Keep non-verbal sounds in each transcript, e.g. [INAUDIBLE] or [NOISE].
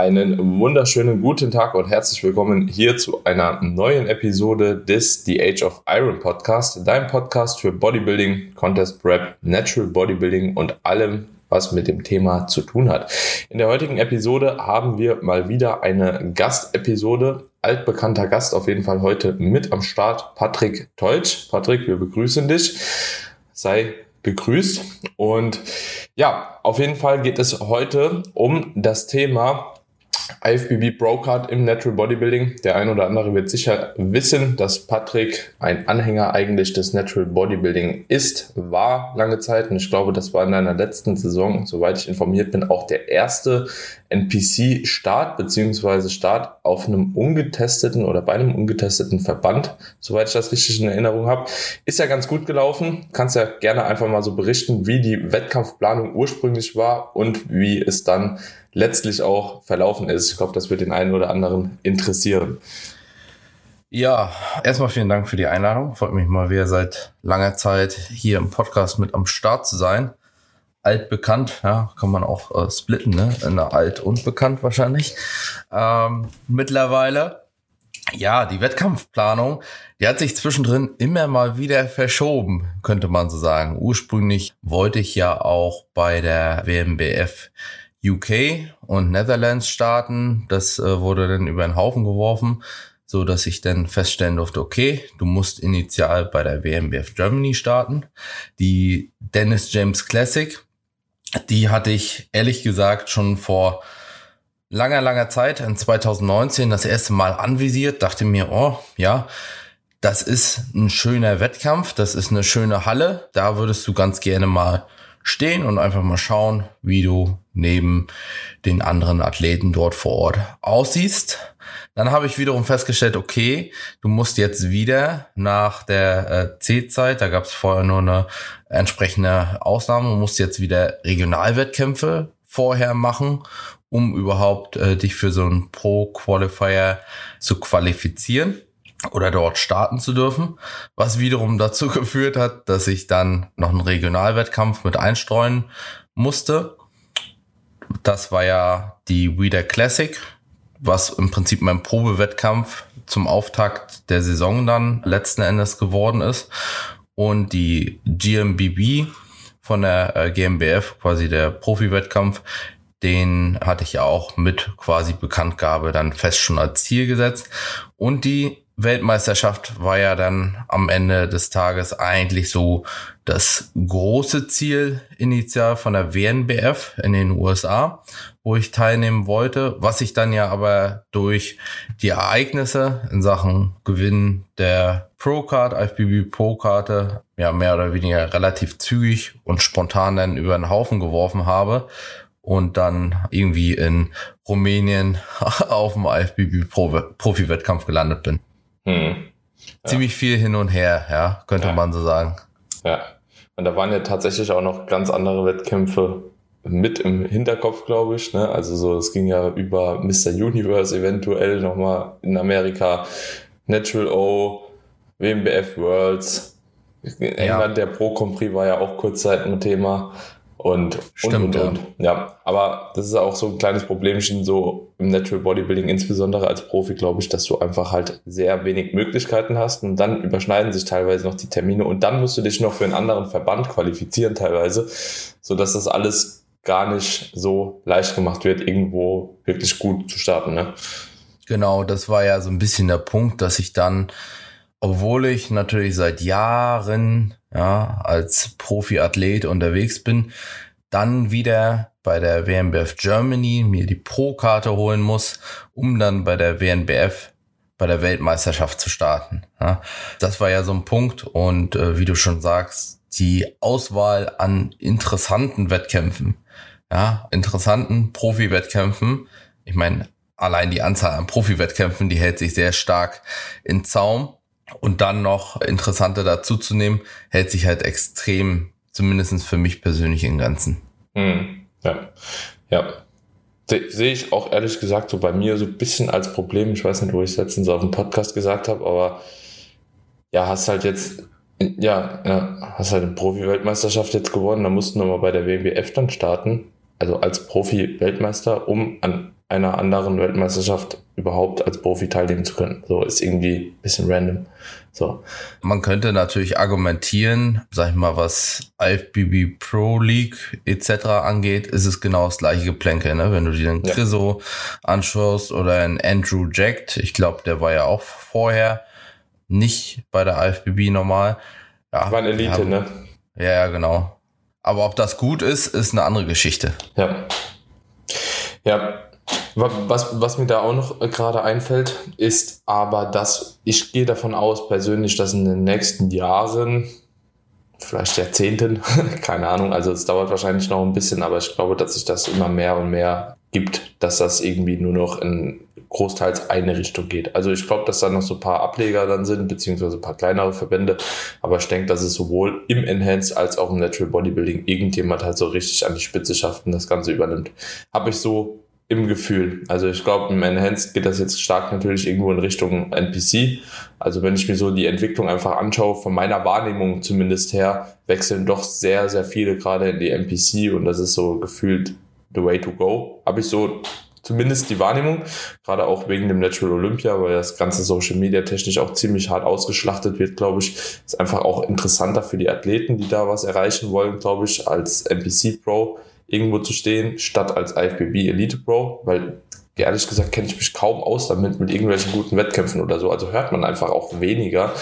Einen wunderschönen guten Tag und herzlich willkommen hier zu einer neuen Episode des The Age of Iron Podcast, dein Podcast für Bodybuilding, Contest Prep, Natural Bodybuilding und allem, was mit dem Thema zu tun hat. In der heutigen Episode haben wir mal wieder eine Gastepisode. Altbekannter Gast auf jeden Fall heute mit am Start, Patrick Teutsch. Patrick, wir begrüßen dich. Sei gegrüßt. Und ja, auf jeden Fall geht es heute um das Thema IFBB Brocard im Natural Bodybuilding. Der ein oder andere wird sicher wissen, dass Patrick ein Anhänger eigentlich des Natural Bodybuilding ist, war lange Zeit. Und ich glaube, das war in deiner letzten Saison, soweit ich informiert bin, auch der erste NPC-Start beziehungsweise Start auf einem ungetesteten oder bei einem ungetesteten Verband, soweit ich das richtig in Erinnerung habe. Ist ja ganz gut gelaufen. Kannst ja gerne einfach mal so berichten, wie die Wettkampfplanung ursprünglich war und wie es dann letztlich auch verlaufen ist. Ich glaube, das wird den einen oder anderen interessieren. Ja, erstmal vielen Dank für die Einladung. Freut mich mal wieder seit langer Zeit hier im Podcast mit am Start zu sein. Altbekannt, ja, kann man auch äh, splitten, ne? In der alt und bekannt wahrscheinlich. Ähm, mittlerweile, ja, die Wettkampfplanung, die hat sich zwischendrin immer mal wieder verschoben, könnte man so sagen. Ursprünglich wollte ich ja auch bei der WMBF UK und Netherlands starten. Das äh, wurde dann über den Haufen geworfen, so dass ich dann feststellen durfte, okay, du musst initial bei der WMBF Germany starten. Die Dennis James Classic, die hatte ich ehrlich gesagt schon vor langer, langer Zeit, in 2019, das erste Mal anvisiert, dachte mir, oh, ja, das ist ein schöner Wettkampf, das ist eine schöne Halle, da würdest du ganz gerne mal stehen und einfach mal schauen, wie du neben den anderen Athleten dort vor Ort aussiehst. Dann habe ich wiederum festgestellt, okay, du musst jetzt wieder nach der äh, C-Zeit, da gab es vorher nur eine entsprechende Ausnahme, musst jetzt wieder Regionalwettkämpfe vorher machen, um überhaupt äh, dich für so einen Pro-Qualifier zu qualifizieren oder dort starten zu dürfen, was wiederum dazu [LAUGHS] geführt hat, dass ich dann noch einen Regionalwettkampf mit einstreuen musste. Das war ja die Wieder Classic, was im Prinzip mein Probewettkampf zum Auftakt der Saison dann letzten Endes geworden ist. Und die GMBB von der äh, GmbF, quasi der Profi-Wettkampf, den hatte ich ja auch mit quasi Bekanntgabe dann fest schon als Ziel gesetzt. Und die Weltmeisterschaft war ja dann am Ende des Tages eigentlich so das große Ziel initial von der WNBF in den USA, wo ich teilnehmen wollte, was ich dann ja aber durch die Ereignisse in Sachen Gewinn der Pro-Card, IFBB Pro-Karte, ja mehr oder weniger relativ zügig und spontan dann über den Haufen geworfen habe und dann irgendwie in Rumänien [LAUGHS] auf dem IFBB Profi-Wettkampf gelandet bin. Hm. Ja. Ziemlich viel hin und her, ja, könnte ja. man so sagen. Ja. Und da waren ja tatsächlich auch noch ganz andere Wettkämpfe mit im Hinterkopf, glaube ich. Ne? Also so, es ging ja über Mr. Universe eventuell nochmal in Amerika, Natural O, WMBF Worlds. In England ja. der Pro Compris war ja auch kurzzeitig ein Thema. Und, Stimmt, und, und, und. Ja, aber das ist auch so ein kleines Problemchen so im Natural Bodybuilding, insbesondere als Profi, glaube ich, dass du einfach halt sehr wenig Möglichkeiten hast und dann überschneiden sich teilweise noch die Termine und dann musst du dich noch für einen anderen Verband qualifizieren teilweise, so dass das alles gar nicht so leicht gemacht wird, irgendwo wirklich gut zu starten, ne? Genau, das war ja so ein bisschen der Punkt, dass ich dann, obwohl ich natürlich seit Jahren ja, als Profiathlet unterwegs bin, dann wieder bei der WNBF Germany mir die Pro-Karte holen muss, um dann bei der WNBF bei der Weltmeisterschaft zu starten. Ja, das war ja so ein Punkt und äh, wie du schon sagst, die Auswahl an interessanten Wettkämpfen, ja, interessanten Profi-Wettkämpfen. Ich meine, allein die Anzahl an Profi-Wettkämpfen, die hält sich sehr stark in Zaum und dann noch Interessante dazu zu nehmen, hält sich halt extrem, zumindestens für mich persönlich in Grenzen. Hm, ja, ja. Sehe ich auch ehrlich gesagt so bei mir so ein bisschen als Problem. Ich weiß nicht, wo ich es letztens auf dem Podcast gesagt habe, aber ja, hast halt jetzt, ja, ja hast halt eine Profi-Weltmeisterschaft jetzt gewonnen, da mussten wir mal bei der WMBF dann starten, also als Profi-Weltmeister, um an einer anderen Weltmeisterschaft überhaupt als Profi teilnehmen zu können. So ist irgendwie ein bisschen random. So. Man könnte natürlich argumentieren, sag ich mal, was IFBB Pro League etc. angeht, ist es genau das gleiche Geplänkel, ne? Wenn du dir den Chriso ja. anschaust oder einen Andrew Jack, ich glaube, der war ja auch vorher nicht bei der IFBB normal. Ja, war eine Elite, haben, ne? Ja, ja, genau. Aber ob das gut ist, ist eine andere Geschichte. Ja. Ja, was, was mir da auch noch gerade einfällt, ist aber, dass ich gehe davon aus persönlich, dass in den nächsten Jahren, vielleicht Jahrzehnten, [LAUGHS] keine Ahnung, also es dauert wahrscheinlich noch ein bisschen, aber ich glaube, dass sich das immer mehr und mehr gibt, dass das irgendwie nur noch in großteils eine Richtung geht. Also ich glaube, dass da noch so ein paar Ableger dann sind, beziehungsweise ein paar kleinere Verbände, aber ich denke, dass es sowohl im Enhanced als auch im Natural Bodybuilding irgendjemand halt so richtig an die Spitze schafft und das Ganze übernimmt. Habe ich so im Gefühl. Also ich glaube, im Enhanced geht das jetzt stark natürlich irgendwo in Richtung NPC. Also wenn ich mir so die Entwicklung einfach anschaue, von meiner Wahrnehmung zumindest her, wechseln doch sehr, sehr viele gerade in die NPC und das ist so gefühlt the way to go. Habe ich so zumindest die Wahrnehmung, gerade auch wegen dem Natural Olympia, weil das ganze Social Media technisch auch ziemlich hart ausgeschlachtet wird, glaube ich, ist einfach auch interessanter für die Athleten, die da was erreichen wollen, glaube ich, als NPC Pro irgendwo zu stehen, statt als IFBB Elite Pro, weil ehrlich gesagt kenne ich mich kaum aus damit mit irgendwelchen guten Wettkämpfen oder so. Also hört man einfach auch weniger.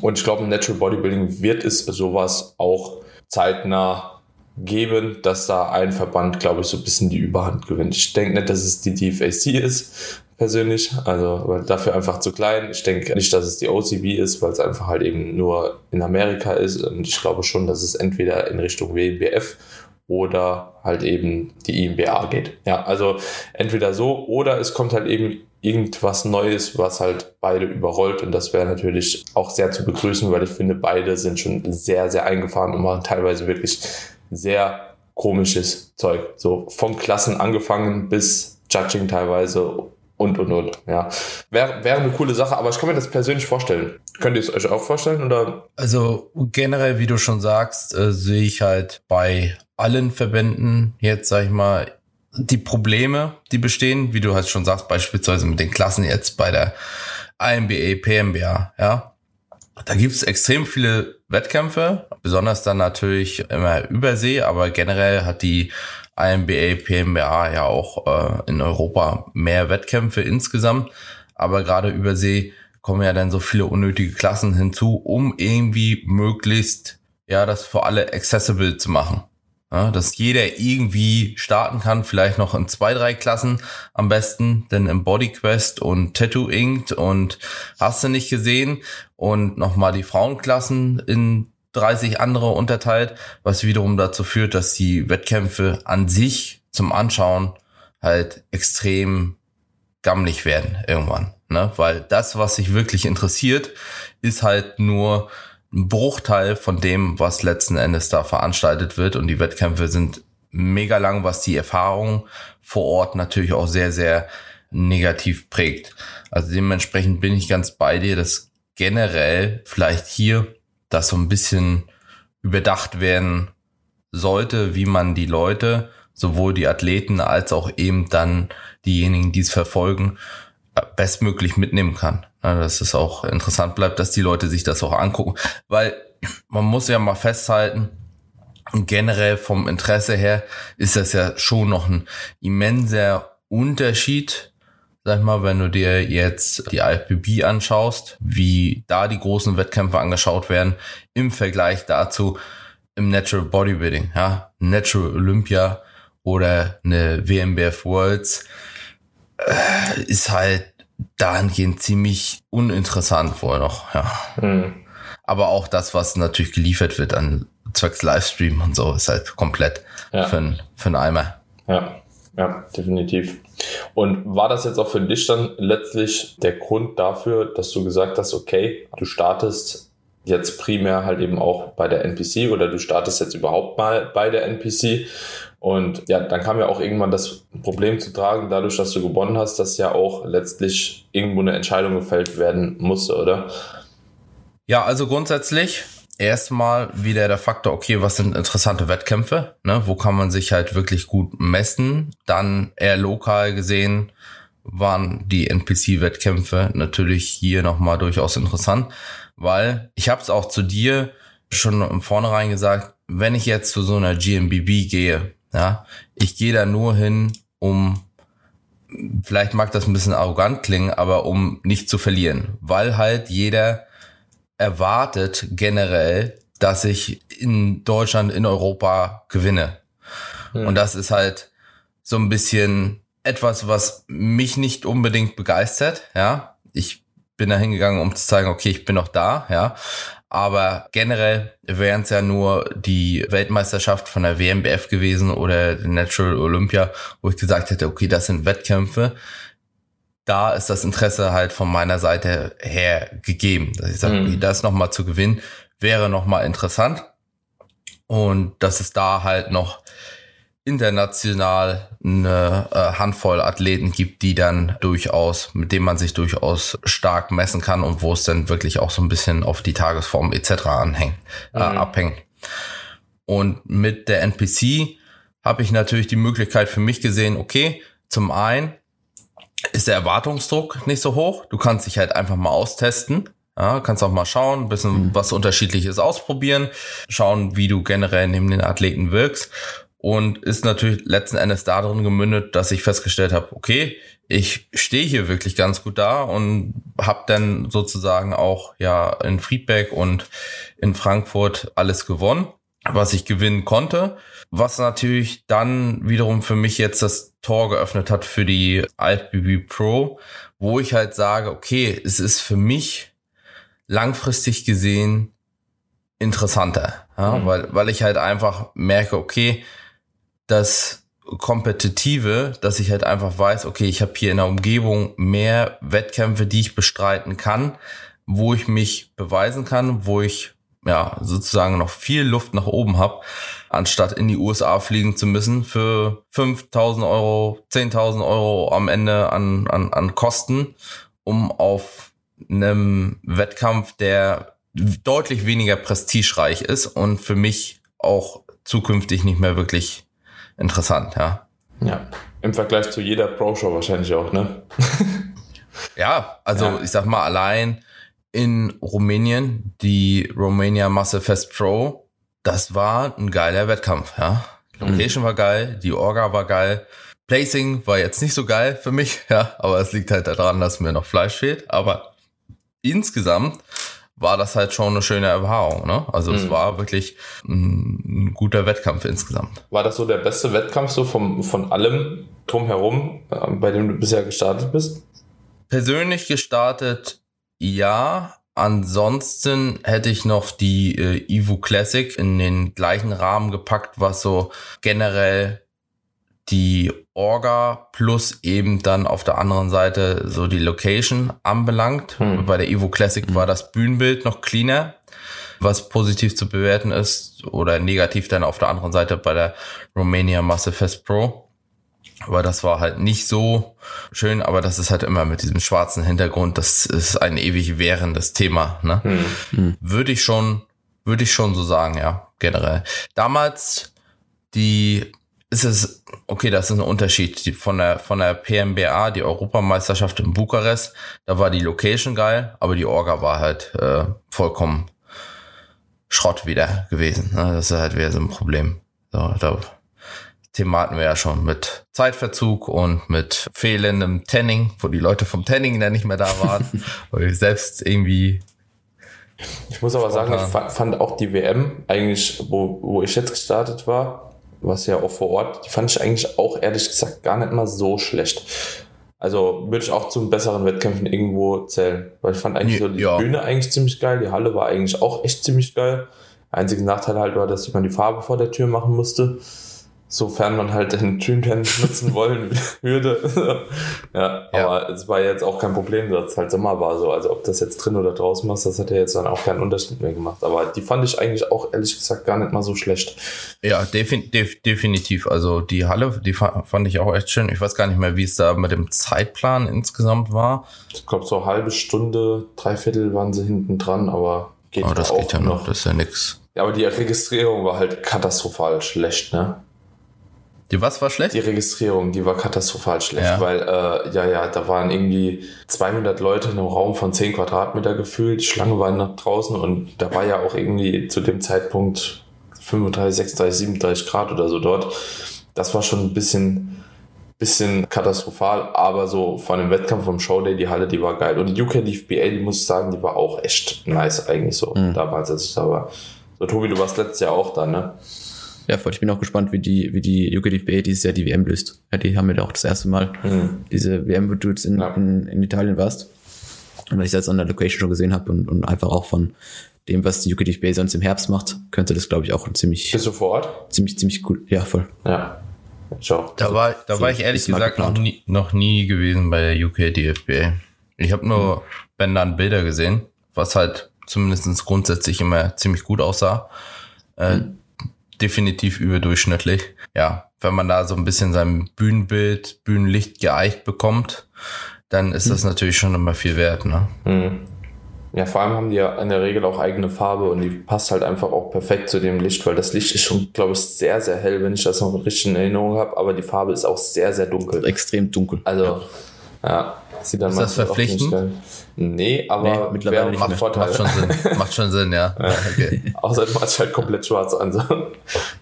Und ich glaube, im Natural Bodybuilding wird es sowas auch zeitnah geben, dass da ein Verband, glaube ich, so ein bisschen die Überhand gewinnt. Ich denke nicht, dass es die DFAC ist, persönlich, also weil dafür einfach zu klein. Ich denke nicht, dass es die OCB ist, weil es einfach halt eben nur in Amerika ist. Und ich glaube schon, dass es entweder in Richtung WBF oder halt eben die IMBA geht. Ja, also entweder so oder es kommt halt eben irgendwas Neues, was halt beide überrollt und das wäre natürlich auch sehr zu begrüßen, weil ich finde, beide sind schon sehr, sehr eingefahren und machen teilweise wirklich sehr komisches Zeug. So von Klassen angefangen bis Judging teilweise und und und. Ja, wäre wäre eine coole Sache, aber ich kann mir das persönlich vorstellen. Könnt ihr es euch auch vorstellen oder? Also generell, wie du schon sagst, äh, sehe ich halt bei allen Verbänden jetzt, sag ich mal, die Probleme, die bestehen, wie du halt schon sagst, beispielsweise mit den Klassen jetzt bei der IMBA, PMBA, ja. Da gibt's extrem viele Wettkämpfe, besonders dann natürlich immer Übersee, aber generell hat die IMBA, PMBA ja auch äh, in Europa mehr Wettkämpfe insgesamt, aber gerade Übersee kommen ja dann so viele unnötige Klassen hinzu, um irgendwie möglichst ja das für alle accessible zu machen. Ja, dass jeder irgendwie starten kann, vielleicht noch in zwei, drei Klassen am besten, denn im Body Quest und Tattoo Inked und hast du nicht gesehen und nochmal die Frauenklassen in 30 andere unterteilt, was wiederum dazu führt, dass die Wettkämpfe an sich zum Anschauen halt extrem gammelig werden irgendwann, ne? Weil das, was sich wirklich interessiert, ist halt nur ein Bruchteil von dem, was letzten Endes da veranstaltet wird. Und die Wettkämpfe sind mega lang, was die Erfahrung vor Ort natürlich auch sehr, sehr negativ prägt. Also dementsprechend bin ich ganz bei dir, dass generell vielleicht hier das so ein bisschen überdacht werden sollte, wie man die Leute, sowohl die Athleten als auch eben dann diejenigen, die es verfolgen, bestmöglich mitnehmen kann. Dass es auch interessant bleibt, dass die Leute sich das auch angucken. Weil man muss ja mal festhalten, generell vom Interesse her ist das ja schon noch ein immenser Unterschied. Sag mal, wenn du dir jetzt die IFBB anschaust, wie da die großen Wettkämpfe angeschaut werden, im Vergleich dazu im Natural Bodybuilding, ja, Natural Olympia oder eine WMBF Worlds, äh, ist halt dahingehend ziemlich uninteressant wohl noch, ja. Mhm. Aber auch das, was natürlich geliefert wird an zwecks Livestream und so, ist halt komplett ja. für, für einen Eimer. Ja, ja, definitiv. Und war das jetzt auch für dich dann letztlich der Grund dafür, dass du gesagt hast, okay, du startest jetzt primär halt eben auch bei der NPC oder du startest jetzt überhaupt mal bei der NPC und ja, dann kam ja auch irgendwann das Problem zu tragen, dadurch, dass du gewonnen hast, dass ja auch letztlich irgendwo eine Entscheidung gefällt werden musste, oder? Ja, also grundsätzlich erstmal wieder der Faktor, okay, was sind interessante Wettkämpfe? Ne? Wo kann man sich halt wirklich gut messen? Dann eher lokal gesehen waren die NPC-Wettkämpfe natürlich hier nochmal durchaus interessant, weil ich habe es auch zu dir schon im Vornherein gesagt, wenn ich jetzt zu so einer GMBB gehe, ja, ich gehe da nur hin, um vielleicht mag das ein bisschen arrogant klingen, aber um nicht zu verlieren, weil halt jeder erwartet generell, dass ich in Deutschland, in Europa gewinne. Mhm. Und das ist halt so ein bisschen etwas, was mich nicht unbedingt begeistert, ja. Ich bin da hingegangen, um zu zeigen, okay, ich bin noch da, ja. Aber generell wären es ja nur die Weltmeisterschaft von der WMBF gewesen oder Natural Olympia, wo ich gesagt hätte, okay, das sind Wettkämpfe. Da ist das Interesse halt von meiner Seite her gegeben. Dass ich sage, mhm. okay, das nochmal zu gewinnen, wäre nochmal interessant. Und dass es da halt noch international eine äh, Handvoll Athleten gibt, die dann durchaus, mit denen man sich durchaus stark messen kann und wo es dann wirklich auch so ein bisschen auf die Tagesform etc. anhängt, äh, mhm. abhängt. Und mit der NPC habe ich natürlich die Möglichkeit für mich gesehen, okay, zum einen ist der Erwartungsdruck nicht so hoch. Du kannst dich halt einfach mal austesten. Ja, kannst auch mal schauen, ein bisschen mhm. was Unterschiedliches ausprobieren, schauen, wie du generell neben den Athleten wirkst und ist natürlich letzten Endes darin gemündet, dass ich festgestellt habe, okay, ich stehe hier wirklich ganz gut da und habe dann sozusagen auch ja in Friedberg und in Frankfurt alles gewonnen, was ich gewinnen konnte, was natürlich dann wiederum für mich jetzt das Tor geöffnet hat für die IFBB Pro, wo ich halt sage, okay, es ist für mich langfristig gesehen interessanter, ja, mhm. weil, weil ich halt einfach merke, okay, das Kompetitive, dass ich halt einfach weiß, okay, ich habe hier in der Umgebung mehr Wettkämpfe, die ich bestreiten kann, wo ich mich beweisen kann, wo ich ja sozusagen noch viel Luft nach oben habe, anstatt in die USA fliegen zu müssen für 5.000 Euro, 10.000 Euro am Ende an, an, an Kosten, um auf einem Wettkampf, der deutlich weniger prestigereich ist und für mich auch zukünftig nicht mehr wirklich interessant, ja. Ja, im Vergleich zu jeder Pro-Show wahrscheinlich auch, ne? [LAUGHS] ja, also ja. ich sag mal, allein in Rumänien, die Romania Muscle Fest Pro, das war ein geiler Wettkampf, ja. Location mhm. war geil, die Orga war geil. Placing war jetzt nicht so geil für mich, [LAUGHS] ja, aber es liegt halt daran, dass mir noch Fleisch fehlt. Aber insgesamt war das halt schon eine schöne Erfahrung. Ne? Also mhm. es war wirklich ein, ein, guter Wettkampf insgesamt. War das so der beste Wettkampf so vom, von allem drumherum, äh, bei dem du bisher gestartet bist? Persönlich gestartet, ja. Ansonsten hätte ich noch die äh, Evo Classic in den gleichen Rahmen gepackt, was so generell die Orga plus eben dann auf der anderen Seite so die Location anbelangt. Hm. Bei der Evo Classic hm. war das Bühnenbild noch cleaner, was positiv zu bewerten ist oder negativ dann auf der anderen Seite bei der Romania Massive Fest Pro. Aber das war halt nicht so schön, aber das ist halt immer mit diesem schwarzen Hintergrund, das ist ein ewig währendes Thema. Ne? Hm. hm. Würde ich schon, würde ich schon so sagen, ja, generell. Damals die ist es, okay, das ist ein Unterschied. Von der, von der PMBA, die Europameisterschaft in Bukarest, da war die Location geil, aber die Orga war halt äh, vollkommen Schrott wieder gewesen. Ne? Das ist halt wieder so ein Problem. So, da Thema hatten wir ja schon mit Zeitverzug und mit fehlendem Tanning, wo die Leute vom Tanning dann nicht mehr da waren, [LAUGHS] weil ich selbst irgendwie ich muss aber sagen, ich fand auch die WM eigentlich, wo, wo ich jetzt gestartet war, was ja auch vor Ort, die fand ich eigentlich auch ehrlich gesagt gar nicht mal so schlecht. Also würde ich auch zu besseren Wettkämpfen irgendwo zählen. Weil ich fand eigentlich so die ja. Bühne eigentlich ziemlich geil, die Halle war eigentlich auch echt ziemlich geil. Einziger Nachteil halt war, dass man die Farbe vor der Tür machen musste sofern man halt den Dreamtan [LAUGHS] nutzen wollen würde. [LAUGHS] ja, ja, aber es war jetzt auch kein Problem, dass es halt Sommer war so. Also ob das jetzt drin oder draußen machst, das hat ja jetzt dann auch keinen Unterschied mehr gemacht. Aber die fand ich eigentlich auch ehrlich gesagt gar nicht mal so schlecht. Ja, defin def definitiv. Also die Halle, die fand ich auch echt schön. Ich weiß gar nicht mehr, wie es da mit dem Zeitplan insgesamt war. Ich glaube, so eine halbe Stunde, dreiviertel waren sie hinten dran, aber geht aber das geht ja noch, das ist ja nix. Ja, aber die Registrierung war halt katastrophal schlecht, ne? Die was war schlecht? Die Registrierung, die war katastrophal schlecht, ja. weil, äh, ja, ja, da waren irgendwie 200 Leute in einem Raum von 10 Quadratmeter gefühlt, die Schlange war nach draußen und da war ja auch irgendwie zu dem Zeitpunkt 35, 36, 37 Grad oder so dort. Das war schon ein bisschen, bisschen katastrophal, aber so von dem Wettkampf vom Showday, die Halle, die war geil. Und die UK DFBA, die muss ich sagen, die war auch echt nice eigentlich so, mhm. damals, als ich da war. So, Tobi, du warst letztes Jahr auch da, ne? Ja, voll. Ich bin auch gespannt, wie die, wie die UK DFBA dieses Jahr die WM löst. Ja, die haben ja auch das erste Mal mhm. diese WM, wo du jetzt in, ja. in, in, Italien warst. Und weil ich das an der Location schon gesehen habe und, und einfach auch von dem, was die UK DFBA sonst im Herbst macht, könnte das, glaube ich, auch ein ziemlich. Bist du vor Ort? Ziemlich, ziemlich gut. Ja, voll. Ja. Ciao. Da war, da so war ich ehrlich gesagt noch nie, noch nie gewesen bei der UK DFBA. Ich habe nur mhm. Bänder und Bilder gesehen, was halt zumindest grundsätzlich immer ziemlich gut aussah. Äh, mhm. Definitiv überdurchschnittlich. Ja, wenn man da so ein bisschen sein Bühnenbild, Bühnenlicht geeicht bekommt, dann ist mhm. das natürlich schon immer viel wert. Ne? Mhm. Ja, vor allem haben die ja in der Regel auch eigene Farbe und die passt halt einfach auch perfekt zu dem Licht, weil das Licht ist schon, glaube ich, sehr, sehr hell, wenn ich das noch richtig in Erinnerung habe, aber die Farbe ist auch sehr, sehr dunkel. Extrem dunkel. Also, ja, ja sieht dann ist das verpflichtend? Nee, aber nee, mittlerweile macht, Vorteile. macht schon Sinn. macht schon Sinn, ja. [LAUGHS] ja. Okay. Außerdem hat es halt komplett schwarz an. So.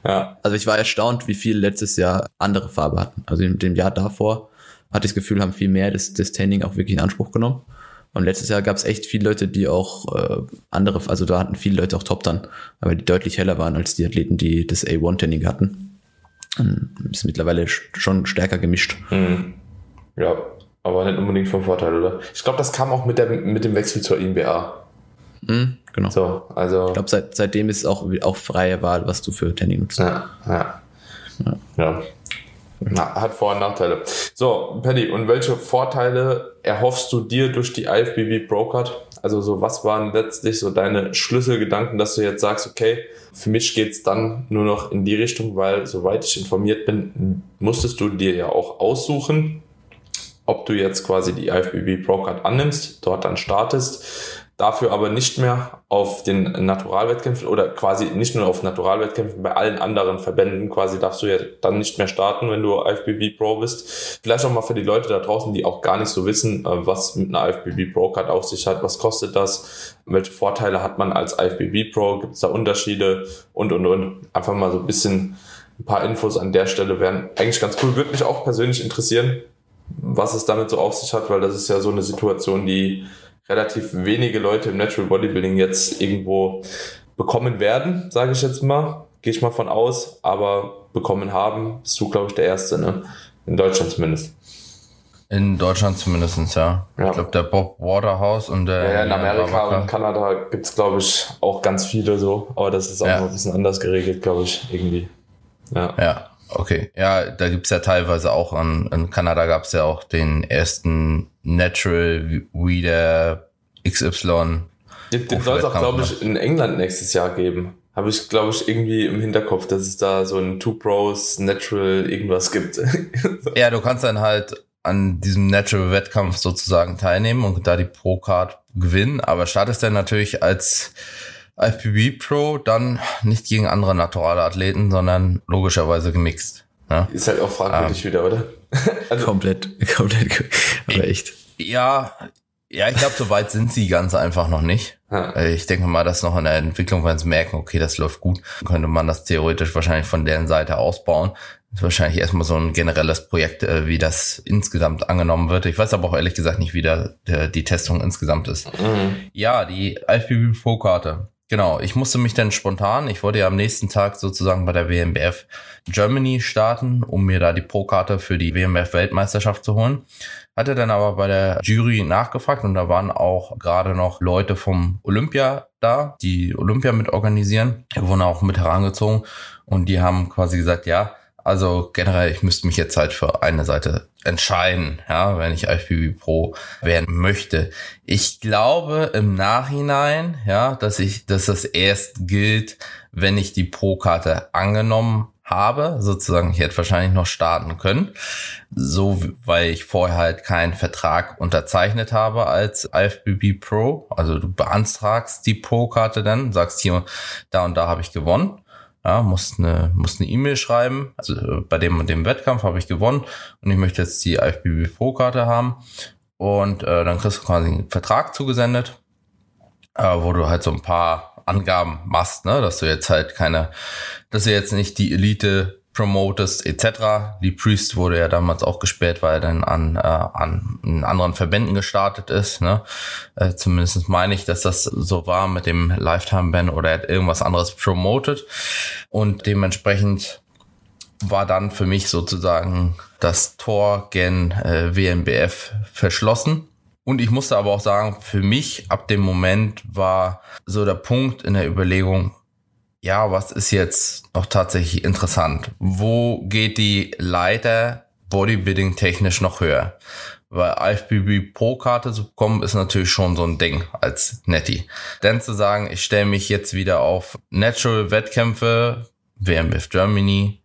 ja. Also ich war erstaunt, wie viel letztes Jahr andere Farbe hatten. Also in dem Jahr davor hatte ich das Gefühl, haben viel mehr das, das Tanning auch wirklich in Anspruch genommen. Und letztes Jahr gab es echt viele Leute, die auch äh, andere, also da hatten viele Leute auch Top dann, aber die deutlich heller waren als die Athleten, die das A1-Tanning hatten. Und ist mittlerweile schon stärker gemischt. Mhm. Ja, aber nicht unbedingt vom Vorteil, oder? Ich glaube, das kam auch mit, der, mit dem Wechsel zur INBA. Mhm, genau. So, also. Ich glaube, seit, seitdem ist es auch, auch freie Wahl, was du für Tanning nutzt. Ja, ja. ja. ja. Na, hat Vor- und Nachteile. So, Paddy, und welche Vorteile erhoffst du dir durch die IFBB Card? Also so, was waren letztlich so deine Schlüsselgedanken, dass du jetzt sagst, okay, für mich geht's dann nur noch in die Richtung, weil soweit ich informiert bin, musstest du dir ja auch aussuchen, ob du jetzt quasi die IFBB Pro Card annimmst, dort dann startest dafür aber nicht mehr auf den Naturalwettkämpfen oder quasi nicht nur auf Naturalwettkämpfen, bei allen anderen Verbänden quasi darfst du ja dann nicht mehr starten, wenn du IFBB Pro bist. Vielleicht auch mal für die Leute da draußen, die auch gar nicht so wissen, äh, was mit einer IFBB Pro Card auf sich hat, was kostet das, welche Vorteile hat man als IFBB Pro, gibt es da Unterschiede und und und. Einfach mal so ein bisschen ein paar Infos an der Stelle wären eigentlich ganz cool. Würde mich auch persönlich interessieren, was es damit so auf sich hat, weil das ist ja so eine Situation, die relativ wenige Leute im Natural Bodybuilding jetzt irgendwo bekommen werden, sage ich jetzt mal. Gehe ich mal von aus, aber bekommen haben, bist du, glaube ich, der Erste, ne? In Deutschland zumindest. In Deutschland zumindest, ja. ja. Ich glaube, der Bob Waterhouse und der. Ja, ja in Amerika und Kanada gibt es, glaube ich, auch ganz viele so, aber das ist auch ja. noch ein bisschen anders geregelt, glaube ich, irgendwie. Ja. Ja, okay. Ja, da gibt's ja teilweise auch, an, in Kanada gab's ja auch den ersten Natural Weeder XY. Den, den soll es auch, glaube ich, in England nächstes Jahr geben. Habe ich, glaube ich, irgendwie im Hinterkopf, dass es da so ein Two Pros Natural irgendwas gibt. [LAUGHS] ja, du kannst dann halt an diesem Natural-Wettkampf sozusagen teilnehmen und da die Pro-Card gewinnen, aber startest dann natürlich als IFBB Pro dann nicht gegen andere naturale Athleten, sondern logischerweise gemixt. Ja? Ist halt auch fragwürdig ähm, wieder, oder? [LAUGHS] also, komplett, komplett, aber echt. Ja, ja, ich glaube, so weit sind sie ganz einfach noch nicht. Ja. Äh, ich denke mal, dass noch in der Entwicklung, wenn sie merken, okay, das läuft gut, könnte man das theoretisch wahrscheinlich von deren Seite ausbauen. Das ist wahrscheinlich erstmal so ein generelles Projekt, äh, wie das insgesamt angenommen wird. Ich weiß aber auch ehrlich gesagt nicht, wie da die Testung insgesamt ist. Mhm. Ja, die IFBB Pro-Karte. Genau, ich musste mich dann spontan, ich wollte ja am nächsten Tag sozusagen bei der WMBF Germany starten, um mir da die Pro-Karte für die WMBF Weltmeisterschaft zu holen. Hatte dann aber bei der Jury nachgefragt und da waren auch gerade noch Leute vom Olympia da, die Olympia mit organisieren. Die wurden auch mit herangezogen und die haben quasi gesagt, ja, also generell, ich müsste mich jetzt halt für eine Seite entscheiden, ja, wenn ich IFBB Pro werden möchte. Ich glaube im Nachhinein, ja, dass ich, dass das erst gilt, wenn ich die Pro-Karte angenommen habe, sozusagen, ich hätte wahrscheinlich noch starten können, so weil ich vorher halt keinen Vertrag unterzeichnet habe als IFBB Pro. Also du beantragst die Pro-Karte dann, sagst hier, da und da habe ich gewonnen. Ja, musst eine musst eine E-Mail schreiben. Also äh, bei dem und dem Wettkampf habe ich gewonnen und ich möchte jetzt die IFBB Pro-Karte haben. Und äh, dann kriegst du quasi einen Vertrag zugesendet, äh, wo du halt so ein paar Angaben machst, ne? dass du jetzt halt keine, dass du jetzt nicht die Elite promotest etc. Die Priest wurde ja damals auch gesperrt, weil er dann an, äh, an anderen Verbänden gestartet ist. Ne? Äh, zumindest meine ich, dass das so war mit dem Lifetime-Ban oder er hat irgendwas anderes promotet. Und dementsprechend war dann für mich sozusagen das Tor gen äh, WNBF verschlossen. Und ich musste aber auch sagen, für mich ab dem Moment war so der Punkt in der Überlegung, ja, was ist jetzt noch tatsächlich interessant? Wo geht die Leiter Bodybuilding technisch noch höher? Weil IFBB Pro Karte zu bekommen ist natürlich schon so ein Ding als Netty. Denn zu sagen, ich stelle mich jetzt wieder auf Natural Wettkämpfe, WMBF Germany,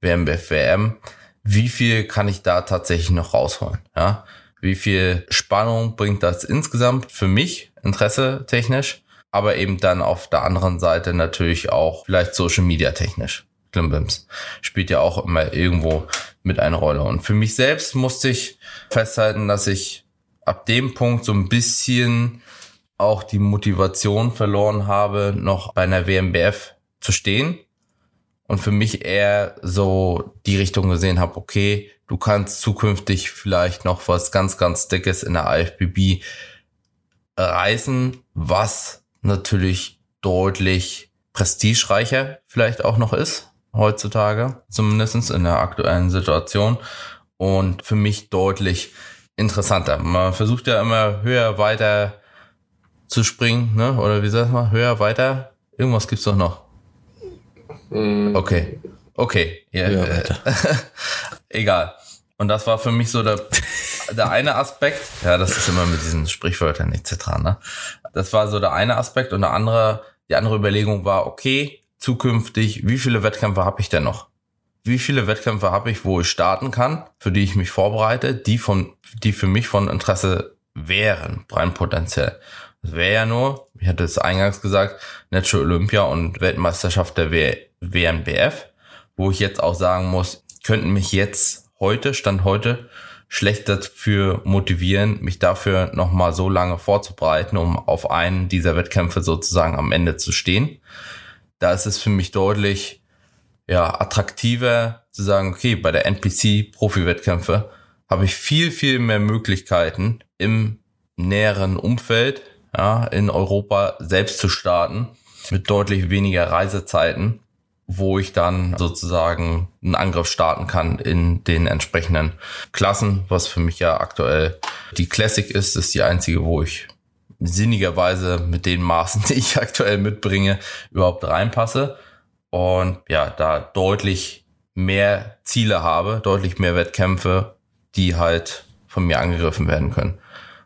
WMBF WM, wie viel kann ich da tatsächlich noch rausholen? Ja, wie viel Spannung bringt das insgesamt für mich, Interesse technisch, aber eben dann auf der anderen Seite natürlich auch vielleicht Social Media technisch. Klimbims spielt ja auch immer irgendwo mit einer Rolle. Und für mich selbst musste ich festhalten, dass ich ab dem Punkt so ein bisschen auch die Motivation verloren habe, noch bei einer WMBF zu stehen. Und für mich eher so die Richtung gesehen habe, okay, Du kannst zukünftig vielleicht noch was ganz, ganz Dickes in der IFBB reißen, was natürlich deutlich prestigereicher vielleicht auch noch ist heutzutage, zumindestens in der aktuellen Situation und für mich deutlich interessanter. Man versucht ja immer höher, weiter zu springen, ne? oder wie sagt man, höher, weiter, irgendwas gibt's doch noch. Mm. Okay, okay, ja, ja äh, [LAUGHS] egal. Und das war für mich so der, der eine Aspekt. Ja, das ist immer mit diesen Sprichwörtern etc. Ne? Das war so der eine Aspekt. Und der andere, die andere Überlegung war, okay, zukünftig, wie viele Wettkämpfe habe ich denn noch? Wie viele Wettkämpfe habe ich, wo ich starten kann, für die ich mich vorbereite, die von, die für mich von Interesse wären, rein potenziell. Das wäre ja nur, ich hatte es eingangs gesagt, Natural Olympia und Weltmeisterschaft der WNBF, wo ich jetzt auch sagen muss, könnten mich jetzt heute, Stand heute, schlecht dafür motivieren, mich dafür nochmal so lange vorzubereiten, um auf einen dieser Wettkämpfe sozusagen am Ende zu stehen. Da ist es für mich deutlich ja, attraktiver zu sagen, okay, bei der NPC Profi-Wettkämpfe habe ich viel, viel mehr Möglichkeiten im näheren Umfeld, ja, in Europa selbst zu starten, mit deutlich weniger Reisezeiten wo ich dann sozusagen einen Angriff starten kann in den entsprechenden Klassen, was für mich ja aktuell die Classic ist, ist die einzige, wo ich sinnigerweise mit den Maßen, [LAUGHS] die ich aktuell mitbringe, überhaupt reinpasse und ja, da deutlich mehr Ziele habe, deutlich mehr Wettkämpfe, die halt von mir angegriffen werden können.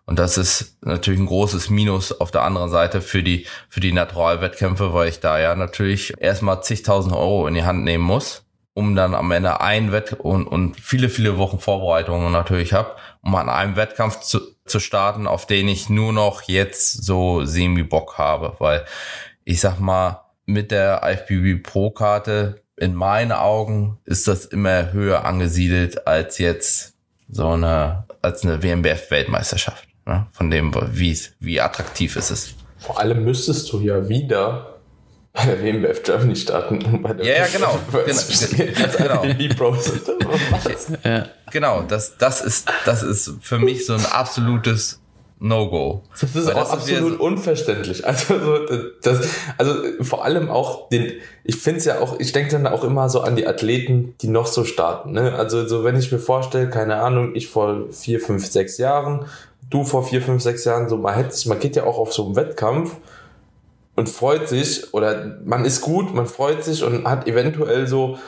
Und das ist natürlich ein großes Minus auf der anderen Seite für die, für die Naturalwettkämpfe, weil ich da ja natürlich erstmal zigtausend Euro in die Hand nehmen muss, um dann am Ende ein Wett und, und viele, viele Wochen Vorbereitungen natürlich habe, um an einem Wettkampf zu, zu starten, auf den ich nur noch jetzt so semi-Bock habe, weil ich sag mal, mit der IFBB Pro Karte in meinen Augen ist das immer höher angesiedelt als jetzt so eine, als eine WMBF Weltmeisterschaft. Ne? Von dem, wie, wie attraktiv ist es. Vor allem müsstest du ja wieder bei der WMBF Germany starten. Bei der ja, ja, genau. genau. [LAUGHS] genau. [LAUGHS] ja. genau, das, das, ist, das ist für mich so ein absolutes No-Go. Das ist auch absolut unverständlich. [LAUGHS] Also, das, also vor allem auch den, ich finde es ja auch, ich denke dann auch immer so an die Athleten, die noch so starten. Ne? Also so, wenn ich mir vorstelle, keine Ahnung, ich vor vier, fünf, sechs Jahren du vor vier, fünf, sechs Jahren so, man sich, man geht ja auch auf so einen Wettkampf und freut sich oder man ist gut, man freut sich und hat eventuell so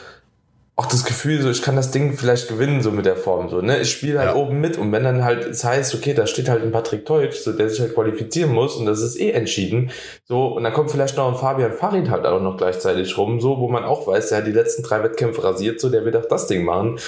auch das Gefühl, so ich kann das Ding vielleicht gewinnen, so mit der Form. So, ne? Ich spiele halt Ja. oben mit und wenn dann halt es heißt, okay, da steht halt ein Patrick Teutsch, so, der sich halt qualifizieren muss und das ist eh entschieden. So, und dann kommt vielleicht noch ein Fabian Farid halt auch noch gleichzeitig rum, so, wo man auch weiß, der hat die letzten drei Wettkämpfe rasiert, so, der wird auch das Ding machen.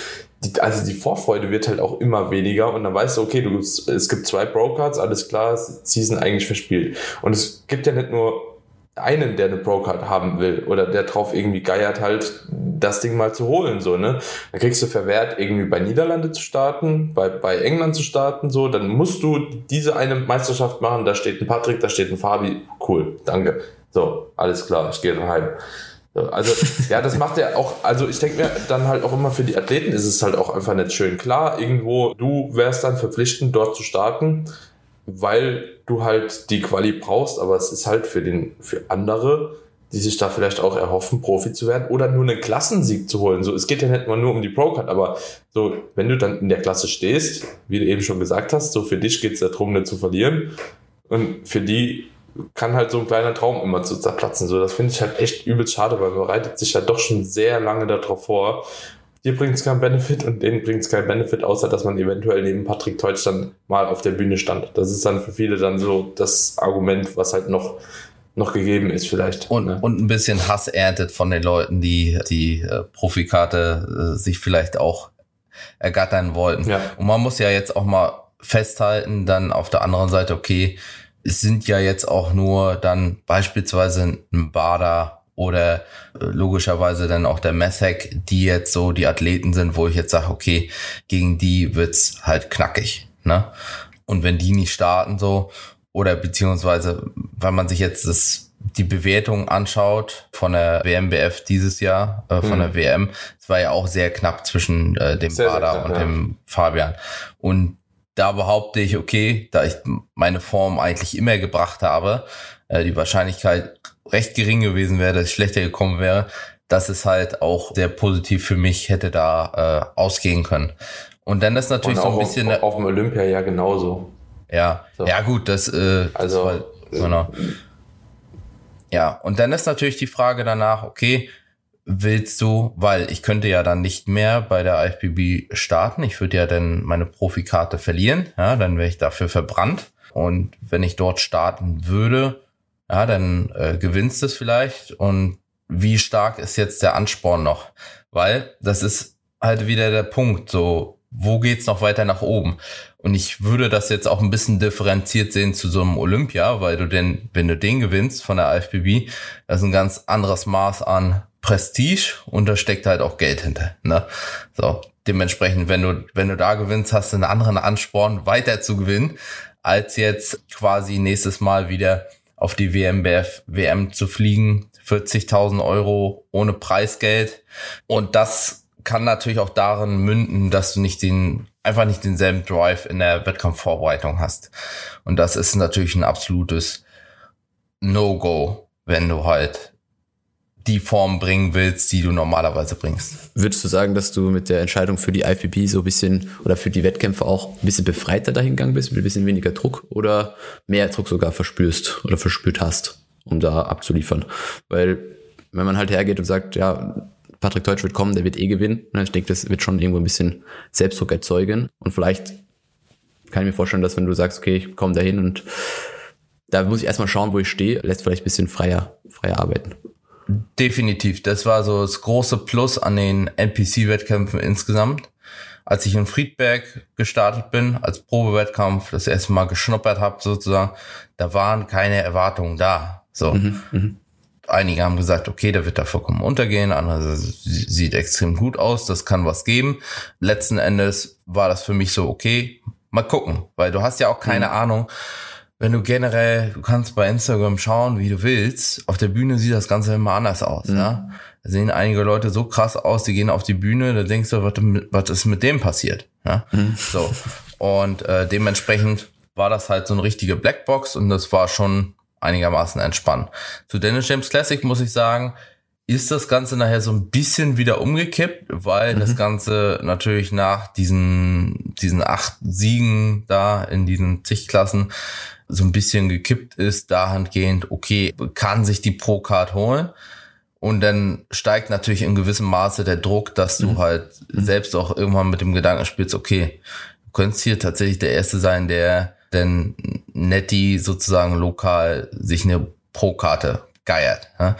Die, also die Vorfreude wird halt auch immer weniger und dann weißt du, okay, du, gibst- es gibt zwei Pro-Cards, alles klar, Season eigentlich verspielt. Und es gibt ja nicht nur einen, der eine Pro-Card haben will oder der drauf irgendwie geiert halt, das Ding mal zu holen, so, ne? Dann kriegst du verwehrt, irgendwie bei Niederlande zu starten, bei, bei England zu starten, so, dann musst du diese eine Meisterschaft machen, da steht ein Patrick, da steht ein Fabi, cool, danke. So, alles klar, ich gehe dann heim. So, also, [LAUGHS] ja, das macht ja auch, also ich denke mir dann halt auch immer für die Athleten ist es halt auch einfach nicht schön. Klar, irgendwo, du wärst dann verpflichtend, dort zu starten, weil du halt die Quali brauchst, aber es ist halt für den, für andere, die sich da vielleicht auch erhoffen, Profi zu werden oder nur einen Klassensieg zu holen. So, es geht ja nicht mal nur um die Pro-Card, aber so, wenn du dann in der Klasse stehst, wie du eben schon gesagt hast, so für dich geht es darum, nicht zu verlieren. Und für die kann halt so ein kleiner Traum immer zu zerplatzen. So, das finde ich halt echt übelst schade, weil man bereitet sich ja doch schon sehr lange darauf vor. Dir bringt es keinen Benefit und denen bringt es keinen Benefit, außer dass man eventuell neben Patrick Teutsch dann mal auf der Bühne stand. Das ist dann für viele dann so das Argument, was halt noch, noch gegeben ist vielleicht. Und, ne? und ein bisschen Hass erntet von den Leuten, die die äh, Profikarte äh, sich vielleicht auch ergattern wollten. Ja. Und man muss ja jetzt auch mal festhalten, dann auf der anderen Seite, okay, es sind ja jetzt auch nur dann beispielsweise ein Bader oder äh, logischerweise dann auch der Messek, die jetzt so die Athleten sind, wo ich jetzt sage, okay, gegen die wird's halt knackig. Ne? Und wenn die nicht starten so, oder beziehungsweise, wenn man sich jetzt das, die Bewertung anschaut von der WMBF dieses Jahr, äh, von Mhm. der WM, es war ja auch sehr knapp zwischen äh, dem Sehr, sehr Bader knapp, und ja. dem Fabian. Und da behaupte ich, okay, da ich meine Form eigentlich immer gebracht habe, äh, die Wahrscheinlichkeit recht gering gewesen wäre, dass ich schlechter gekommen wäre, dass es halt auch sehr positiv für mich hätte da äh, ausgehen können. Und dann ist natürlich so ein bisschen, auf, auf dem Olympia ja genauso. Ja, So. ja gut, das, äh, Also, das war, genau. Ja, und dann ist natürlich die Frage danach, okay, willst du, weil ich könnte ja dann nicht mehr bei der IFBB starten, ich würde ja dann meine Profikarte verlieren, ja, dann wäre ich dafür verbrannt. Und wenn ich dort starten würde, ja, dann äh, gewinnst es vielleicht. Und wie stark ist jetzt der Ansporn noch? Weil das ist halt wieder der Punkt, so, wo geht's noch weiter nach oben? Und ich würde das jetzt auch ein bisschen differenziert sehen zu so einem Olympia, weil du denn, wenn du den gewinnst von der IFBB, das ist ein ganz anderes Maß an Prestige und da steckt halt auch Geld hinter. Ne? So, dementsprechend, wenn du, wenn du da gewinnst, hast du einen anderen Ansporn, weiter zu gewinnen, als jetzt quasi nächstes Mal wieder auf die WMBF WM zu fliegen. 40.000 Euro ohne Preisgeld. Und das kann natürlich auch darin münden, dass du nicht den, einfach nicht denselben Drive in der Wettkampfvorbereitung hast. Und das ist natürlich ein absolutes No-Go, wenn du halt die Form bringen willst, die du normalerweise bringst. Würdest du sagen, dass du mit der Entscheidung für die IFBB so ein bisschen oder für die Wettkämpfe auch ein bisschen befreiter dahin gegangen bist, mit ein bisschen weniger Druck oder mehr Druck sogar verspürst oder verspürt hast, um da abzuliefern? Weil wenn man halt hergeht und sagt, ja, Patrick Deutsch wird kommen, der wird eh gewinnen, ne, ich denke, das wird schon irgendwo ein bisschen Selbstdruck erzeugen und vielleicht kann ich mir vorstellen, dass wenn du sagst, okay, ich komme dahin und da muss ich erstmal schauen, wo ich stehe, lässt vielleicht ein bisschen freier, freier arbeiten. Definitiv. Das war so das große Plus an den NPC-Wettkämpfen insgesamt. Als ich in Friedberg gestartet bin, als Probewettkampf, das erste Mal geschnuppert habe sozusagen, da waren keine Erwartungen da. So. Einige haben gesagt, okay, der wird da vollkommen untergehen, andere sie- sieht extrem gut aus, das kann was geben. Letzten Endes war das für mich so, okay, mal gucken, weil du hast ja auch keine Ahnung, wenn du generell, du kannst bei Instagram schauen, wie du willst, auf der Bühne sieht das Ganze immer anders aus, ja. Da sehen einige Leute so krass aus, die gehen auf die Bühne, da denkst du, was, was ist mit dem passiert, ja. So. Und äh, dementsprechend war das halt so eine richtige Blackbox und das war schon einigermaßen entspannt. Zu Dennis James Classic muss ich sagen, ist das Ganze nachher so ein bisschen wieder umgekippt, weil das Ganze natürlich nach diesen, diesen acht Siegen da in diesen zig Klassen so ein bisschen gekippt ist, dahingehend, okay, kann sich die Pro-Card holen. Und dann steigt natürlich in gewissem Maße der Druck, dass du mhm. halt mhm. selbst auch irgendwann mit dem Gedanken spielst, okay, du könntest hier tatsächlich der Erste sein, der denn Netty sozusagen lokal sich eine Pro-Karte geiert. Ja?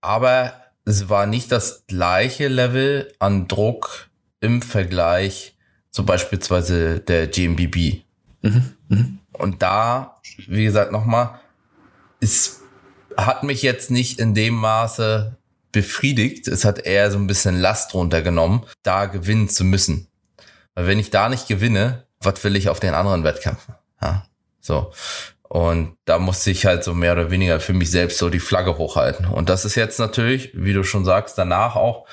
Aber es war nicht das gleiche Level an Druck im Vergleich zu beispielsweise der GMBB. Mhm. Mhm. Und da, wie gesagt, nochmal, es hat mich jetzt nicht in dem Maße befriedigt. Es hat eher so ein bisschen Last runtergenommen, da gewinnen zu müssen. Weil wenn ich da nicht gewinne, was will ich auf den anderen Wettkämpfen? Ja, so. Und da musste ich halt so mehr oder weniger für mich selbst so die Flagge hochhalten. Und das ist jetzt natürlich, wie du schon sagst, danach auch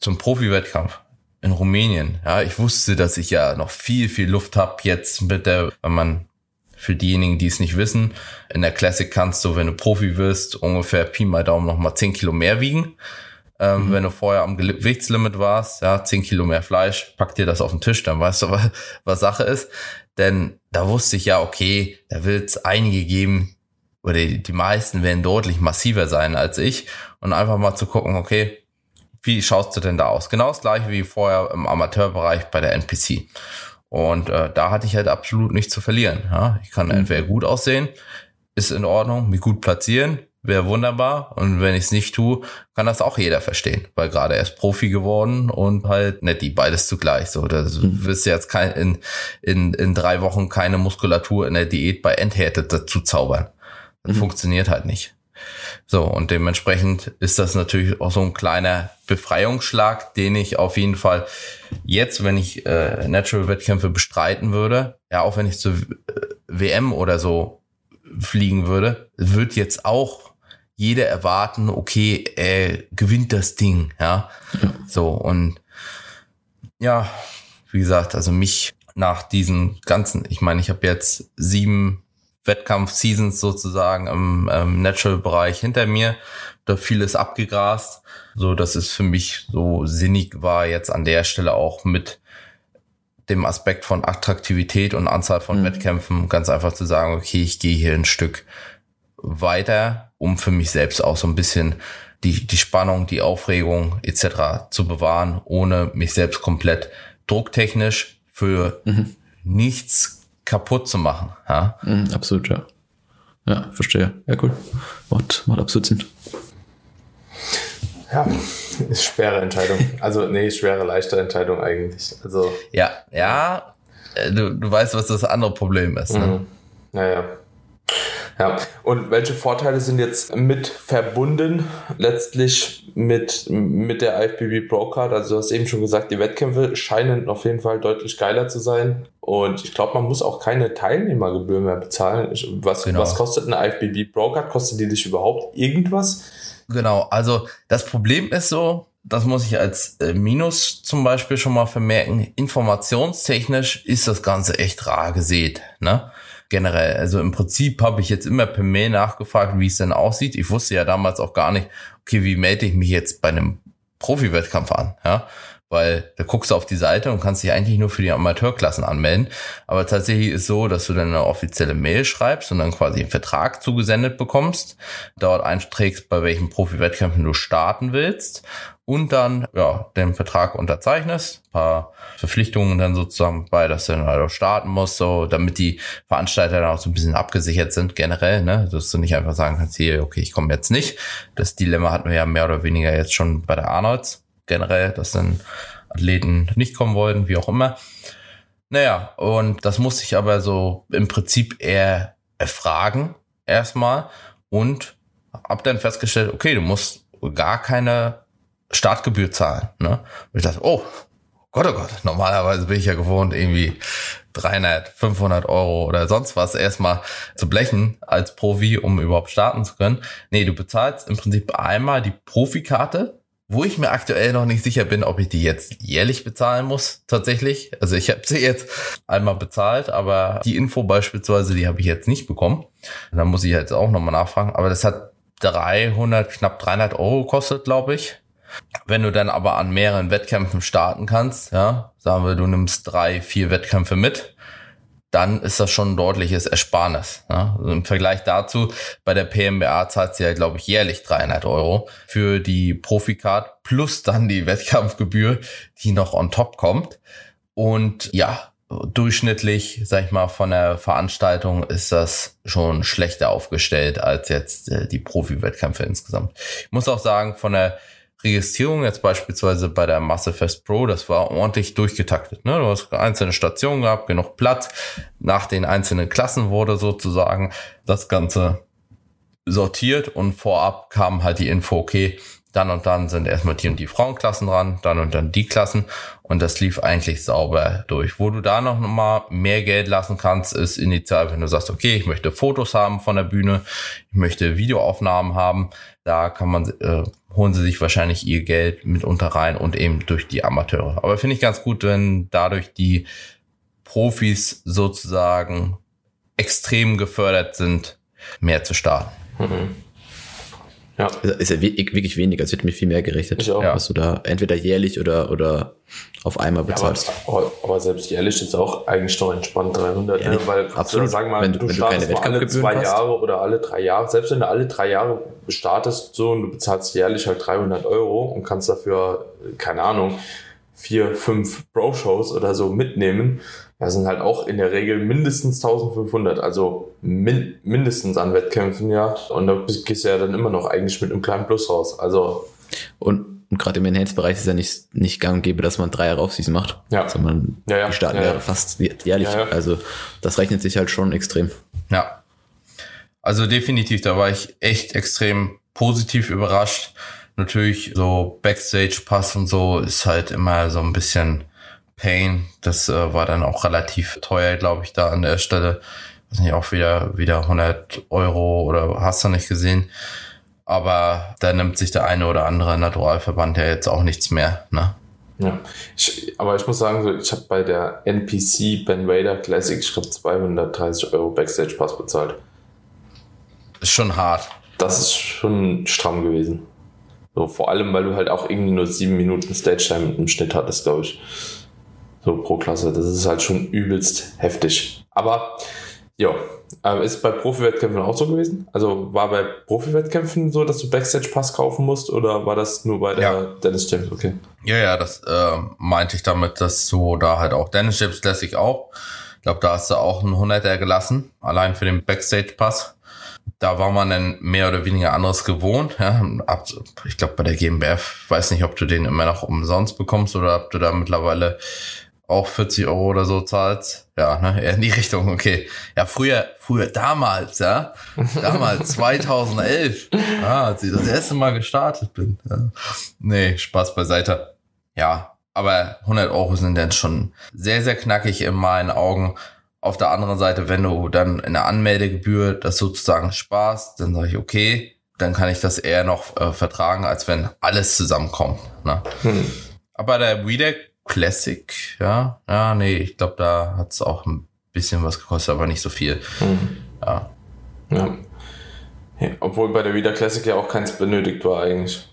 zum Profi-Wettkampf in Rumänien. Ja, ich wusste, dass ich ja noch viel, viel Luft habe jetzt mit der, wenn man für diejenigen, die es nicht wissen, in der Classic kannst du, wenn du Profi wirst, ungefähr Pi mal Daumen noch mal 10 Kilo mehr wiegen. Ähm, mhm. Wenn du vorher am Gewichtslimit warst, ja, 10 Kilo mehr Fleisch, pack dir das auf den Tisch, dann weißt du, [LAUGHS] was, was Sache ist. Denn da wusste ich ja, okay, da wird es einige geben, oder die, die meisten werden deutlich massiver sein als ich. Und einfach mal zu gucken, okay, wie schaust du denn da aus? Genau das gleiche wie vorher im Amateurbereich bei der NPC. Und äh, da hatte ich halt absolut nichts zu verlieren. Ja? Ich kann mhm. entweder gut aussehen, ist in Ordnung, mich gut platzieren, wäre wunderbar. Und wenn ich es nicht tue, kann das auch jeder verstehen, weil gerade erst Profi geworden und halt die beides zugleich. So, da mhm. wirst du jetzt kein, in, in, in drei Wochen keine Muskulatur in der Diät bei Endhärte dazu zaubern. Das mhm. funktioniert halt nicht. So, und dementsprechend ist das natürlich auch so ein kleiner Befreiungsschlag, den ich auf jeden Fall jetzt, wenn ich äh, Natural-Wettkämpfe bestreiten würde, ja, auch wenn ich zur WM oder so fliegen würde, wird jetzt auch jeder erwarten, okay, er gewinnt das Ding, ja. ja. So, und ja, wie gesagt, also mich nach diesen ganzen, ich meine, ich habe jetzt sieben Wettkampf-Seasons sozusagen im ähm, Natural-Bereich hinter mir. Da vieles abgegrast, so dass es für mich so sinnig war, jetzt an der Stelle auch mit dem Aspekt von Attraktivität und Anzahl von mhm. Wettkämpfen ganz einfach zu sagen, okay, ich gehe hier ein Stück weiter, um für mich selbst auch so ein bisschen die, die Spannung, die Aufregung etc. zu bewahren, ohne mich selbst komplett drucktechnisch für mhm. nichts kaputt zu machen. Ja? Mhm, absolut, ja. Ja, verstehe. Ja, cool. Macht, macht absolut Sinn. Ja, ist schwere Entscheidung. Also, nee, schwere, leichte Entscheidung eigentlich. Also. Ja, ja, äh, du, du weißt, was das andere Problem ist. Ne? Mhm. Naja. Ja, und welche Vorteile sind jetzt mit verbunden letztlich mit, mit der IFBB Pro Card? Also du hast eben schon gesagt, die Wettkämpfe scheinen auf jeden Fall deutlich geiler zu sein. Und ich glaube, man muss auch keine Teilnehmergebühr mehr bezahlen. Was, genau. was kostet eine IFBB Pro Card? Kostet die dich überhaupt irgendwas? Genau, also das Problem ist so, das muss ich als äh, Minus zum Beispiel schon mal vermerken. Informationstechnisch ist das Ganze echt rar gesät. Ne? Generell. Also im Prinzip habe ich jetzt immer per Mail nachgefragt, wie es denn aussieht. Ich wusste ja damals auch gar nicht, okay, wie melde ich mich jetzt bei einem Profi-Wettkampf an, ja? Weil da guckst du auf die Seite und kannst dich eigentlich nur für die Amateurklassen anmelden. Aber tatsächlich ist so, dass du dann eine offizielle Mail schreibst und dann quasi einen Vertrag zugesendet bekommst, dort einträgst, bei welchen Profi-Wettkämpfen du starten willst und dann ja den Vertrag unterzeichnest, paar Verpflichtungen dann sozusagen bei, dass du dann halt starten musst, so damit die Veranstalter dann auch so ein bisschen abgesichert sind generell, ne, dass du nicht einfach sagen kannst, hier, okay, ich komme jetzt nicht. Das Dilemma hatten wir ja mehr oder weniger jetzt schon bei der Arnolds generell, dass dann Athleten nicht kommen wollten, wie auch immer. Naja, und das musste ich aber so im Prinzip eher erfragen erstmal und hab dann festgestellt, okay, du musst gar keine Startgebühr zahlen. Ne? Und ich dachte, oh, Gott, oh Gott, normalerweise bin ich ja gewohnt, irgendwie 300, 500 Euro oder sonst was erstmal zu blechen als Profi, um überhaupt starten zu können. Nee, du bezahlst im Prinzip einmal die Profikarte, wo ich mir aktuell noch nicht sicher bin, ob ich die jetzt jährlich bezahlen muss, tatsächlich. Also ich habe sie jetzt einmal bezahlt, aber die Info beispielsweise, die habe ich jetzt nicht bekommen. Da muss ich jetzt auch nochmal nachfragen. Aber das hat 300, knapp 300 Euro gekostet, glaube ich. Wenn du dann aber an mehreren Wettkämpfen starten kannst, ja, sagen wir, du nimmst drei, vier Wettkämpfe mit, dann ist das schon ein deutliches Ersparnis. Ne? Also Im Vergleich dazu, bei der PMBA zahlt sie ja, glaube ich, jährlich 300 Euro für die Profikart plus dann die Wettkampfgebühr, die noch on top kommt. Und ja, durchschnittlich, sag ich mal, von der Veranstaltung ist das schon schlechter aufgestellt als jetzt äh, die Profi-Wettkämpfe insgesamt. Ich muss auch sagen, von der Registrierung jetzt beispielsweise bei der Massefest Pro, das war ordentlich durchgetaktet. Ne? Du hast einzelne Stationen gehabt, genug Platz. Nach den einzelnen Klassen wurde sozusagen das Ganze sortiert und vorab kam halt die Info, okay, dann und dann sind erstmal die und die Frauenklassen dran, dann und dann die Klassen und das lief eigentlich sauber durch. Wo du da noch mal mehr Geld lassen kannst, ist initial, wenn du sagst, okay, ich möchte Fotos haben von der Bühne, ich möchte Videoaufnahmen haben, da kann man äh, holen sie sich wahrscheinlich ihr Geld mitunter rein und eben durch die Amateure. Aber finde ich ganz gut, wenn dadurch die Profis sozusagen extrem gefördert sind, mehr zu starten. Mhm. Ja. Ist ja wirklich wenig, als hätte mir viel mehr gerechnet. Ich auch. Was du da entweder jährlich oder, oder auf einmal Ja, aber, bezahlst. aber, selbst jährlich ist auch eigentlich noch entspannt 300, Ja, ne? weil absolut. sagen mal, Wenn du, du- wenn du keine alle zwei hast. Jahre oder alle drei Jahre, selbst wenn du alle drei Jahre startest so und du bezahlst jährlich halt 300 Euro und kannst dafür, keine Ahnung, vier, fünf Pro-Shows oder so mitnehmen, das sind halt auch in der Regel mindestens 1500, also min mindestens an Wettkämpfen, ja. Und da gehst du ja dann immer noch eigentlich mit einem kleinen Plus raus. Also, Und, und gerade im Enhanced-Bereich ist ja nicht, nicht gang und gäbe, dass man drei Jahre Aufsicht macht. Ja. Sondern Ja, ja. die starten Ja, ja, ja. fast jährlich. Ja, ja. Also das rechnet sich halt schon extrem. Ja. Also definitiv, da war ich echt extrem positiv überrascht. Natürlich so Backstage-Pass und so ist halt immer so ein bisschen Pain. Das äh, war dann auch relativ teuer, glaube ich, da an der Stelle. Weiß nicht, auch wieder, wieder 100 Euro oder hast du nicht gesehen. Aber da nimmt sich der eine oder andere Naturalverband ja jetzt auch nichts mehr, ne? Ja, ich, aber ich muss sagen, so, ich habe bei der NPC Ben Raider Classic, ich glaube 230 Euro Backstage Pass bezahlt. Ist schon hart. Das ist schon stramm gewesen. So, vor allem, weil du halt auch irgendwie nur sieben Minuten Stage Time im Schnitt hattest, glaube ich. So pro Klasse. Das ist halt schon übelst heftig. Aber, ja, äh, ist bei Profi-Wettkämpfen auch so gewesen? Also war bei Profi-Wettkämpfen so, dass du Backstage Pass kaufen musst oder war das nur bei der Ja. Dennis James? Okay. Ja, ja, das äh, meinte ich damit, dass du da halt auch Dennis Chips Classic auch. Ich glaube, da hast du auch einen 100er gelassen, allein für den Backstage-Pass. Da war man dann mehr oder weniger anderes gewohnt. Ja. Ich glaube, bei der GmbF, weiß nicht, ob du den immer noch umsonst bekommst oder ob du da mittlerweile auch 40 Euro oder so zahlst. Ja, ne, eher in die Richtung, okay. Ja, früher, früher, damals, ja. [LAUGHS] Damals, 2011. Ah, als ich das erste Mal gestartet bin. Ja. Nee, Spaß beiseite. Ja, aber 100 Euro sind dann schon sehr, sehr knackig in meinen Augen. Auf der anderen Seite, wenn du dann in der Anmeldegebühr das sozusagen sparst, dann sage ich, okay, dann kann ich das eher noch äh, vertragen, als wenn alles zusammenkommt. Ne? Hm. Aber der WeDeck Classic, ja, ja, nee, ich glaube, da hat es auch ein bisschen was gekostet, aber nicht so viel. Hm. Ja. Ja. ja. Obwohl bei der Wieder Classic ja auch keins benötigt war eigentlich.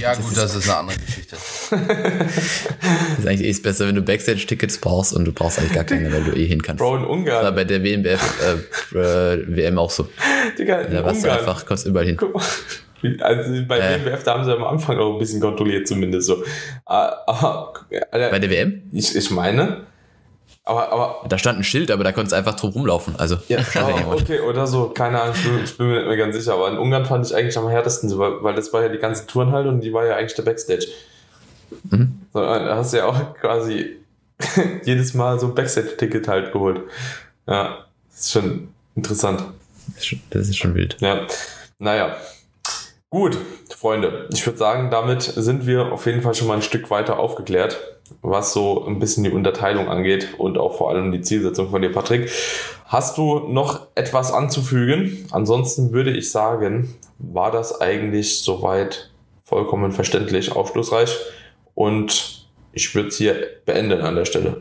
Ja, gut, das ist eine andere Geschichte. [LAUGHS] ist eigentlich eh besser, wenn du Backstage-Tickets brauchst und du brauchst eigentlich gar keine, weil du eh hin kannst. Bro, in Das war Ungarn. bei der WMBF äh, äh, WM auch so. Digga, in Da warst du Ungarn. einfach, kommst überall hin. Guck mal. Also bei Äh. WMBF, da haben sie am Anfang auch ein bisschen kontrolliert, zumindest so. Ah, Aber, Alter, Bei der WM? ich, ich meine, aber, aber Da stand ein Schild, aber da konntest du einfach drum rumlaufen. Also, Ja, [LAUGHS] ah, jemand. okay, oder so, keine Ahnung, ich bin, mir nicht mehr ganz sicher, aber in Ungarn fand ich eigentlich am härtesten, weil, das war ja die ganze Touren halt und die war ja eigentlich der Backstage. Mhm. So, da hast du ja auch quasi [LAUGHS] jedes Mal so ein Backstage-Ticket halt geholt. Ja, das ist schon interessant. Das ist schon- das ist schon wild. Ja, naja. Gut, Freunde, ich würde sagen, damit sind wir auf jeden Fall schon mal ein Stück weiter aufgeklärt, was so ein bisschen die Unterteilung angeht und auch vor allem die Zielsetzung von dir, Patrick. Hast du noch etwas anzufügen? Ansonsten würde ich sagen, war das eigentlich soweit vollkommen verständlich, aufschlussreich und ich würde es hier beenden an der Stelle.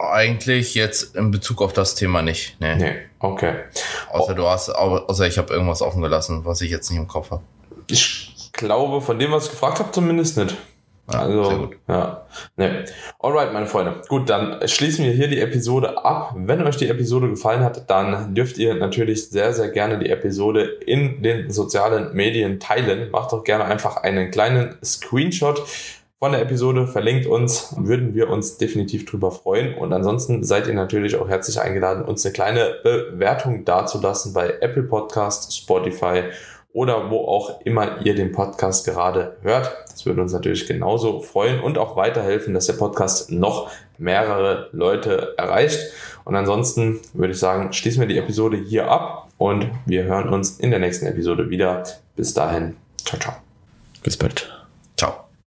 Eigentlich jetzt in Bezug auf das Thema nicht. Nee. Nee, okay. Außer du hast, au- außer ich habe irgendwas offen gelassen, was ich jetzt nicht im Kopf habe. Ich glaube, von dem, was ich gefragt habe, zumindest nicht. Ja, also, sehr gut. ja. Ne. Alright, meine Freunde. Gut, dann schließen wir hier die Episode ab. Wenn euch die Episode gefallen hat, dann dürft ihr natürlich sehr, sehr gerne die Episode in den sozialen Medien teilen. Macht doch gerne einfach einen kleinen Screenshot von der Episode, verlinkt uns, würden wir uns definitiv drüber freuen. Und ansonsten seid ihr natürlich auch herzlich eingeladen, uns eine kleine Bewertung dazulassen bei Apple Podcast, Spotify oder wo auch immer ihr den Podcast gerade hört. Das würde uns natürlich genauso freuen und auch weiterhelfen, dass der Podcast noch mehrere Leute erreicht. Und ansonsten würde ich sagen, schließen wir die Episode hier ab und wir hören uns in der nächsten Episode wieder. Bis dahin, ciao, ciao. Bis bald.